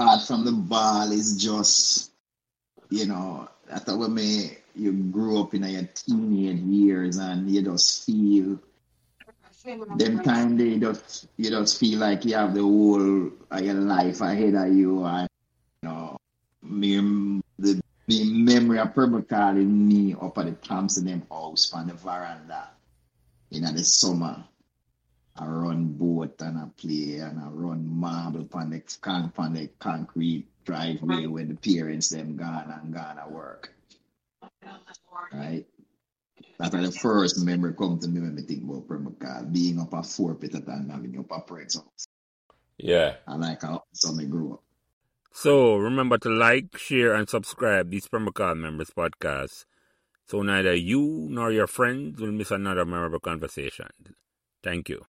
apart from the ball is just, you know, I thought when me you grew up in your teenage years and you just feel them time they just you just feel like you have the whole your life ahead of you and you know me the, the memory of Purple calling me up at the Thompson them house on the veranda in the summer. I run boat and I play and I run marble on the, con- on the concrete driveway when the parents them gone and gone to work. Right? That's the first memory come to me when I think about Pembroke Hall, being up at Fort Pitterton Avenue, up at Prince House. Yeah. I like how some me grew up. So remember to like, share, and subscribe these Pembroke Hall Members podcast. so neither you nor your friends will miss another memorable conversation. Thank you.